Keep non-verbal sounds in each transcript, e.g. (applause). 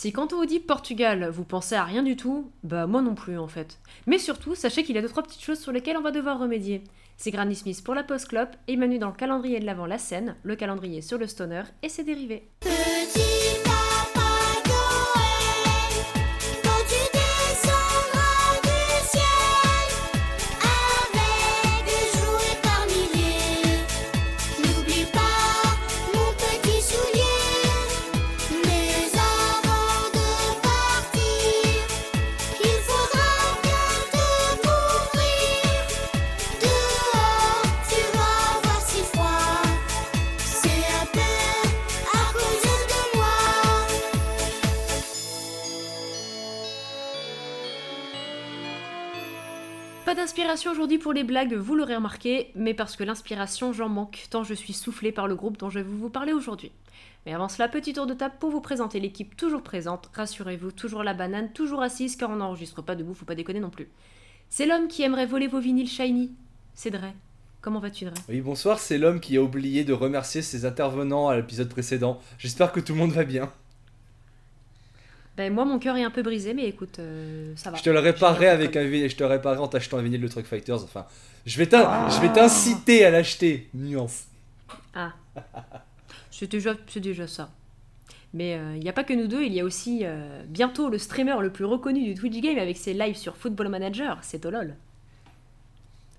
Si quand on vous dit Portugal, vous pensez à rien du tout, bah moi non plus en fait. Mais surtout, sachez qu'il y a deux trois petites choses sur lesquelles on va devoir remédier. C'est Granny Smith pour la post-clop, et Manu dans le calendrier de l'avant la scène, le calendrier sur le stoner et ses dérivés. Pas d'inspiration aujourd'hui pour les blagues, vous l'aurez remarqué, mais parce que l'inspiration, j'en manque, tant je suis soufflée par le groupe dont je vais vous parler aujourd'hui. Mais avant cela, petit tour de table pour vous présenter l'équipe toujours présente. Rassurez-vous, toujours la banane, toujours assise, car on n'enregistre pas debout, faut pas déconner non plus. C'est l'homme qui aimerait voler vos vinyles shiny. C'est Dre. Comment vas-tu, Dre? Oui, bonsoir, c'est l'homme qui a oublié de remercier ses intervenants à l'épisode précédent. J'espère que tout le monde va bien. Ben moi, mon cœur est un peu brisé, mais écoute, euh, ça va. Je te le réparerai avec un vinyle, je te le réparerai en t'achetant un vinyle de Truck Fighters. Enfin, je vais t'in- je vais t'inciter à l'acheter. Nuance. Ah. (laughs) C'est déjà, c'est déjà ça. Mais euh, il n'y a pas que nous deux, il y a aussi euh, bientôt le streamer le plus reconnu du Twitch Game avec ses lives sur Football Manager, c'est Tolol.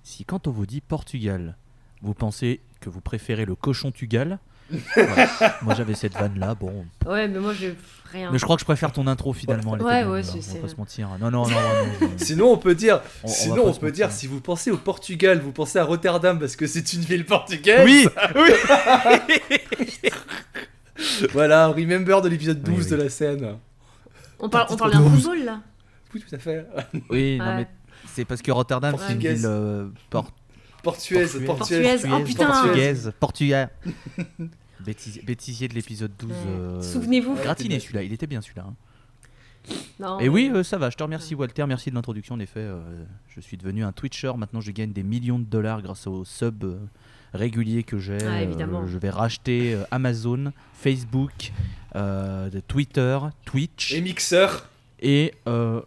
Si quand on vous dit Portugal, vous pensez que vous préférez le cochon tugal, moi j'avais cette vanne là, bon. Ouais, mais moi j'ai rien. Mais je crois que je préfère ton intro finalement. elle était Ouais, bonne, ouais, c'est- on c'est- va pas se mentir. Non, non, non. je- Sinon, on peut dire, On- on va sinon, pas on se peut mentir. dire, si vous pensez au Portugal, vous pensez à Rotterdam parce que c'est une ville portugaise. Oui, (laughs) Voilà, remember de l'épisode Oui, 12 de oui. la scène. On parle, on parle d'un 12. football là Oui, tout à fait. oui, non Ouais. mais c'est parce que Rotterdam c'est une Portugaise. ville euh, por- Portuaise, Portuaise. portuaise. Oh, putain. portugaise, portugaise. Bêtisier, bêtisier de l'épisode 12. Ouais. euh, Souvenez-vous. Gratiné celui-là, il était bien celui-là. hein. Non. Et oui, euh, ça va, je te remercie Walter, merci de l'introduction. En effet, euh, je suis devenu un Twitcher. Maintenant, je gagne des millions de dollars grâce aux subs euh, réguliers que j'ai. Ah, évidemment. Euh, je vais racheter euh, Amazon, Facebook, euh, de Twitter, Twitch Et mixeur. et. euh,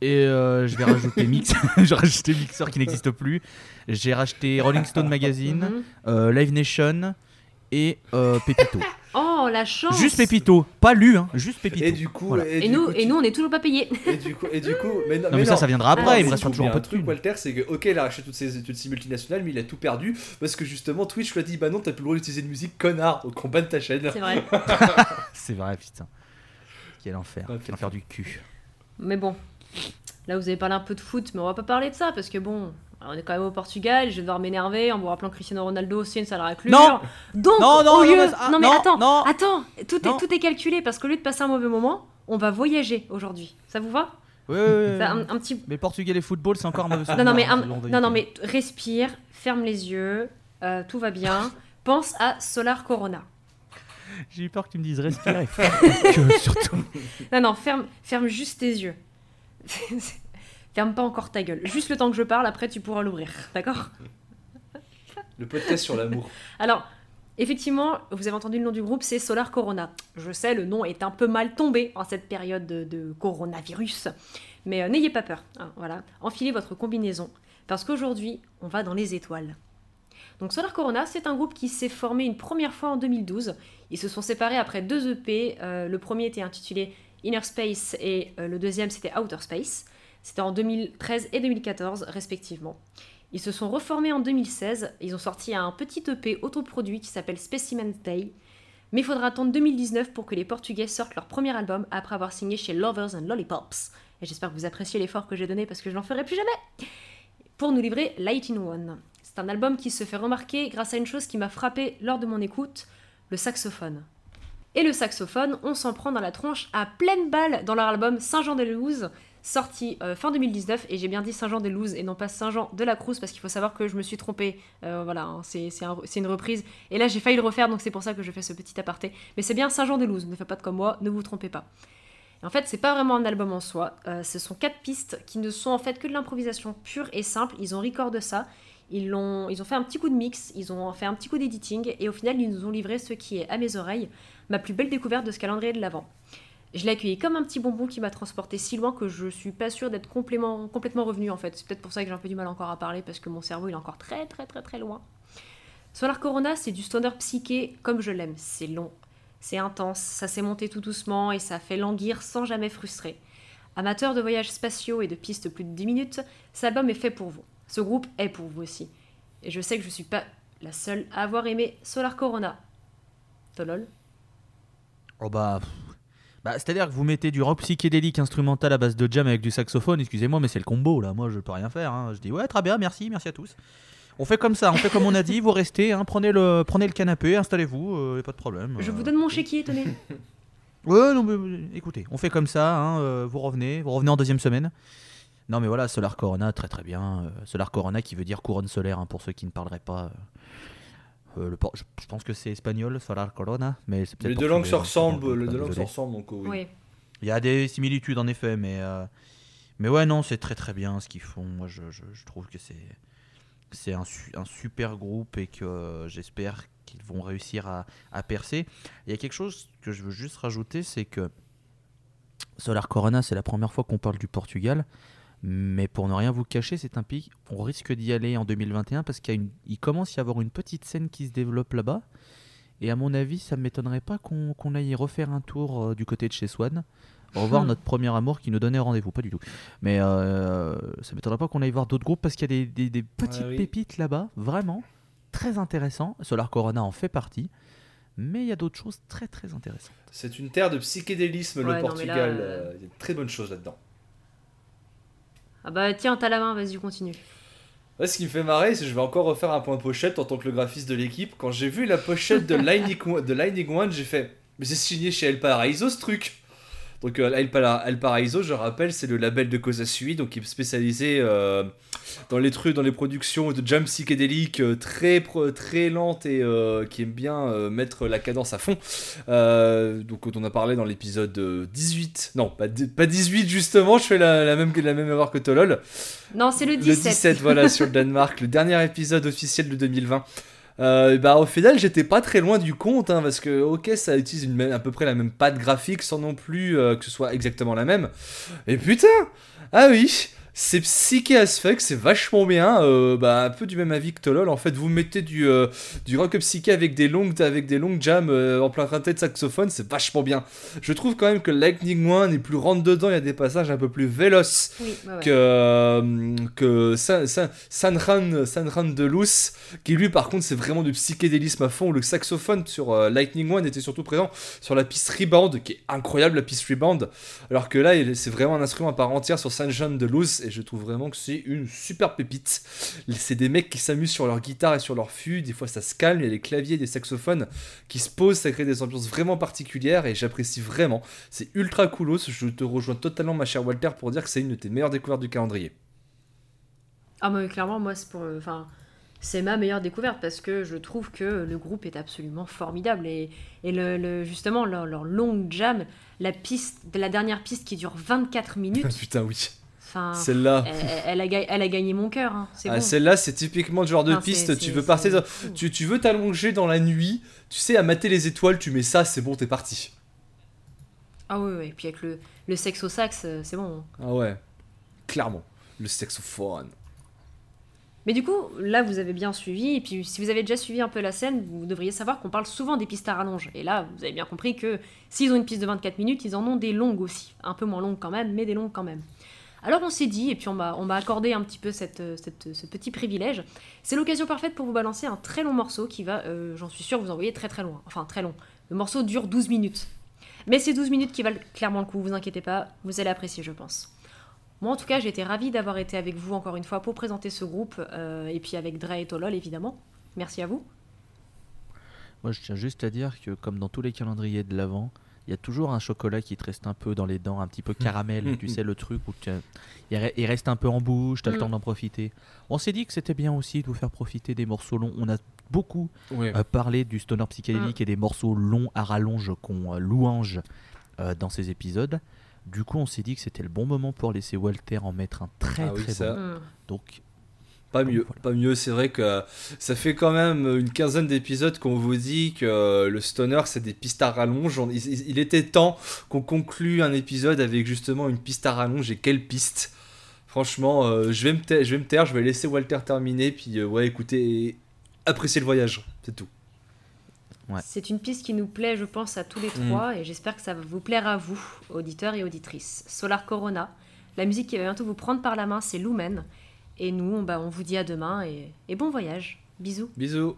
et euh, je vais rajouter Mix, (laughs) j'ai rajouté Mixer qui n'existe plus. J'ai racheté Rolling Stone Magazine, Mhm. euh, Live Nation et euh, Pépito. (laughs) Oh la chance Juste Pépito, pas lu, hein, juste Pépito. Et du coup, Voilà. Et, du nous, coup, et nous, on est toujours pas payés. (laughs) et du coup, et du coup, mais non, Non, mais, ça, ça viendra après, Ah, il me restera toujours un peu de truc. Walter, c'est que, ok, il a racheté toutes ces, toutes ces multinationales, mais il a tout perdu parce que justement Twitch lui a dit Bah non, t'as plus le droit d'utiliser de musique, connard, donc on banne ta chaîne. C'est vrai. (laughs) C'est vrai, putain. Quel enfer, Ouais, quel enfer du cul. Mais bon, là vous avez parlé un peu de foot, mais on va pas parler de ça parce que bon, on est quand même au Portugal, je vais devoir m'énerver en me rappelant que Cristiano Ronaldo aussi une sale raclure. Non Donc, Non, non, au non, lieu... mais- ah, non mais non, attends, non. attends, tout Non. est, tout est calculé parce qu'au lieu de passer un mauvais moment, on va voyager aujourd'hui. Ça vous va? Ouais, ouais. Ça, un, un petit... Mais Portugal et football, c'est encore un mauvais Non, non, mais, un- hein, non, non, mais respire, ferme les yeux, euh, tout va bien. Pense à Solar Corona. J'ai eu peur que tu me dises respirer. (laughs) que surtout. Non, non, ferme, ferme juste tes yeux. (laughs) ferme pas encore ta gueule. Juste le temps que je parle, après tu pourras l'ouvrir. D'accord (laughs) Le podcast sur l'amour. Alors, effectivement, vous avez entendu le nom du groupe, c'est Solar Corona. Je sais, le nom est un peu mal tombé en cette période de, de coronavirus. Mais euh, n'ayez pas peur. hein, voilà. Enfilez votre combinaison. Parce qu'aujourd'hui, on va dans les étoiles. Donc Solar Corona, c'est un groupe qui s'est formé une première fois en 2012. Ils se sont séparés après deux EP. Euh, le premier était intitulé Inner Space et euh, le deuxième c'était Outer Space. C'était en 2013 et 2014 respectivement. Ils se sont reformés en 2016. Ils ont sorti un petit EP autoproduit qui s'appelle Specimen Day. Mais il faudra attendre 2019 pour que les Portugais sortent leur premier album après avoir signé chez Lovers and Lollipops. Et j'espère que vous appréciez l'effort que j'ai donné parce que je n'en ferai plus jamais. Pour nous livrer Light in One. C'est un album qui se fait remarquer grâce à une chose qui m'a frappé lors de mon écoute, le saxophone. Et le saxophone, on s'en prend dans la tronche à pleine balle dans leur album Saint-Jean-des-Luz, sorti euh, fin 2019. Et j'ai bien dit Saint-Jean-des-Luz et non pas Saint-Jean-de-la-Cruz parce qu'il faut savoir que je me suis trompée. Euh, voilà, hein, c'est c'est un- c'est une reprise. Et là, j'ai failli le refaire, donc c'est pour ça que je fais ce petit aparté. Mais c'est bien Saint-Jean-des-Luz, ne faites pas de comme moi, ne vous trompez pas. En fait, c'est pas vraiment un album en soi. Euh, ce sont quatre pistes qui ne sont en fait que de l'improvisation pure et simple. Ils ont record de ça. Ils, l'ont- ils ont fait un petit coup de mix, ils ont fait un petit coup d'editing, et au final, ils nous ont livré ce qui est, à mes oreilles, ma plus belle découverte de ce calendrier de l'Avent. Je l'ai accueilli comme un petit bonbon qui m'a transporté si loin que je suis pas sûre d'être complètement, complètement revenue en fait. C'est peut-être pour ça que j'ai un peu du mal encore à parler parce que mon cerveau il est encore très très très très loin. Solar Corona, c'est du stoner psyché comme je l'aime. C'est long, c'est intense, ça s'est monté tout doucement et ça fait languir sans jamais frustrer. Amateur de voyages spatiaux et de pistes plus de 10 minutes, cet album est fait pour vous. Ce groupe est pour vous aussi. Et je sais que je suis pas la seule à avoir aimé Solar Corona. Tolol Oh bah. Bah, C'est-à-dire que vous mettez du rock psychédélique instrumental à base de jam avec du saxophone, excusez-moi, mais c'est le combo là. Moi, je peux rien faire. hein. Je dis ouais, très bien, merci, merci à tous. On fait comme ça, on fait comme on a dit, vous restez, hein, prenez, le, prenez le canapé, installez-vous, euh, pas de problème. Je vous donne mon chéquier, tenez. (laughs) Ouais, non, mais euh, écoutez, on fait comme ça, hein, euh, vous revenez, vous revenez en deuxième semaine. Non, mais voilà, Solar Corona, très très bien. euh, Solar Corona qui veut dire couronne solaire, hein, pour ceux qui ne parleraient pas. Euh, le je, je pense que c'est espagnol, Solar Corona, mais c'est Les deux langues se ressemblent, les deux langues se ressemblent, donc oui. Oui. Il y a des similitudes en effet, mais, euh, mais ouais, non, c'est très très bien ce qu'ils font. Moi, je, je- je trouve que c'est c'est un, su- un super groupe et que euh, j'espère qu'ils vont réussir à, à percer. Il y a quelque chose que je veux juste rajouter, c'est que Solar Corona, c'est la première fois qu'on parle du Portugal. Mais pour ne rien vous cacher, c'est un pays, on risque d'y aller en 2021 parce qu'il une- commence à y avoir une petite scène qui se développe là-bas. Et à mon avis, ça ne m'étonnerait pas qu'on aille y refaire un tour euh, du côté de chez Swan. Revoir Hmm. notre premier amour qui nous donnait rendez-vous, pas du tout. Mais euh, ça m'étonnerait pas qu'on aille voir d'autres groupes parce qu'il y a des, des- des petites Ouais, oui. pépites là-bas, vraiment très intéressant. Solar Corona en fait partie, mais il y a d'autres choses très très intéressantes. C'est une terre de psychédélisme, Ouais, le Portugal. là, euh, Il y a de très bonnes choses là-dedans. Ah bah tiens, t'as la main, vas-y, continue. Ouais, ce qui me fait marrer, c'est que je vais encore refaire un point pochette en tant que le graphiste de l'équipe. Quand j'ai vu la pochette de (laughs) Lightning One, de Lightning One, j'ai fait Mais c'est signé chez El Paraiso ce truc Donc euh, El, Para- El Paraiso, je rappelle, c'est le label de Kosasui, donc qui est spécialisé euh, dans les trucs, dans les productions de jam psychédéliques euh, très, très lentes et euh, qui aime bien euh, mettre la cadence à fond. Donc quand on a parlé dans l'épisode euh, 18, non, pas, pas 18 justement, je fais la, la même, la même erreur que Tolol. Non, c'est le Le 17. 17, voilà, sur le (laughs) Danemark, le dernier épisode officiel de 2020. Euh, bah au final j'étais pas très loin du compte hein, parce que ok ça utilise à peu près la même patte graphique sans non plus euh, que ce soit exactement la même. Et putain! Ah oui c'est psyché as fuck c'est vachement bien euh, bah un peu du même avis que Tolol en fait vous mettez du euh, du rock psyché avec des longues avec des longues jams euh, en plein train de saxophone c'est vachement bien je trouve quand même que Lightning One est plus rentre dedans il y a des passages un peu plus véloces Oui, ouais, ouais. que, que San- San- Sanran, Sanran de Luz, qui lui par contre c'est vraiment du psychédélisme à fond. Le saxophone sur Lightning One était surtout présent sur la piste Rebound, qui est incroyable la piste Rebound, alors que là c'est vraiment un instrument à part entière sur Sanran de Luz, et je trouve vraiment que c'est une super pépite. C'est des mecs qui s'amusent sur leur guitare et sur leur fût, des fois ça se calme, il y a des claviers, des saxophones qui se posent, ça crée des ambiances vraiment particulières, et j'apprécie vraiment. C'est ultra coolos, je te rejoins totalement ma chère Walter pour dire que c'est une de tes meilleures découvertes du calendrier. Ah, mais clairement, moi, c'est pour. Enfin. C'est ma meilleure découverte parce que je trouve que le groupe est absolument formidable et, et le, le- justement leur, leur longue jam, la piste, la dernière piste qui dure 24 minutes, (laughs) Putain, oui. Enfin, Celle-là. elle, elle a, ga- elle a gagné mon cœur, hein, c'est Ah, bon. Celle-là, c'est typiquement le genre de piste. Tu veux partir, tu, tu veux t'allonger dans la nuit. Tu sais, à mater les étoiles, tu mets ça, c'est bon, t'es parti. Ah oui, oui, et puis avec le, le sexe au sax, euh, c'est bon. Ah ouais, clairement. Le saxophone. Mais du coup, là, vous avez bien suivi, et puis si vous avez déjà suivi un peu la scène, vous devriez savoir qu'on parle souvent des pistes à rallonge. Et là, vous avez bien compris que s'ils ont une piste de 24 minutes, ils en ont des longues aussi. Un peu moins longues quand même, mais des longues quand même. Alors on s'est dit, et puis on m'a accordé un petit peu euh, ce petit privilège, c'est l'occasion parfaite pour vous balancer un très long morceau qui va, euh, j'en suis sûre, vous envoyer très très loin. Enfin, très long. Le morceau dure 12 minutes. Mais c'est 12 minutes qui valent clairement le coup, vous inquiétez pas, vous allez apprécier, je pense. Moi, en tout cas, j'ai été ravie d'avoir été avec vous encore une fois pour présenter ce groupe, euh, et puis avec Dre et Tolol, évidemment. Merci à vous. Moi, je tiens juste à dire que, comme dans tous les calendriers de l'avant, il y a toujours un chocolat qui te reste un peu dans les dents, un petit peu caramel. tu sais, le truc où tu- il re- il reste un peu en bouche, tu as le Mm. temps d'en profiter. On s'est dit que c'était bien aussi de vous faire profiter des morceaux longs. On a beaucoup euh, parlé du stoner psychédélique et des morceaux longs à rallonge qu'on euh, louange euh, dans ces épisodes. Du coup, on s'est dit que c'était le bon moment pour laisser Walter en mettre un très Ah très ça. bon. Donc, Pas Donc, mieux, voilà. pas mieux. C'est vrai que ça fait quand même une quinzaine d'épisodes qu'on vous dit que le stoner c'est des pistes à rallonge. On- Il, était temps qu'on conclue un épisode avec justement une piste à rallonge. Et quelle piste Franchement, euh, je, vais me taire, je vais me taire, je vais laisser Walter terminer. Puis euh, ouais, écoutez, appréciez le voyage, c'est tout. Ouais. C'est une piste qui nous plaît, je pense, à tous les Mm. trois, et j'espère que ça va vous plaire à vous, auditeurs et auditrices. Solar Corona, la musique qui va bientôt vous prendre par la main, c'est Lumen. Et nous, on, bah, on vous dit à demain et, et bon voyage. Bisous. Bisous.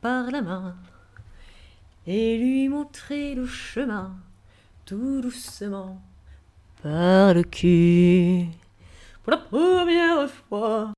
Par la main et lui montrer le chemin tout doucement par le cul. Pour la première fois,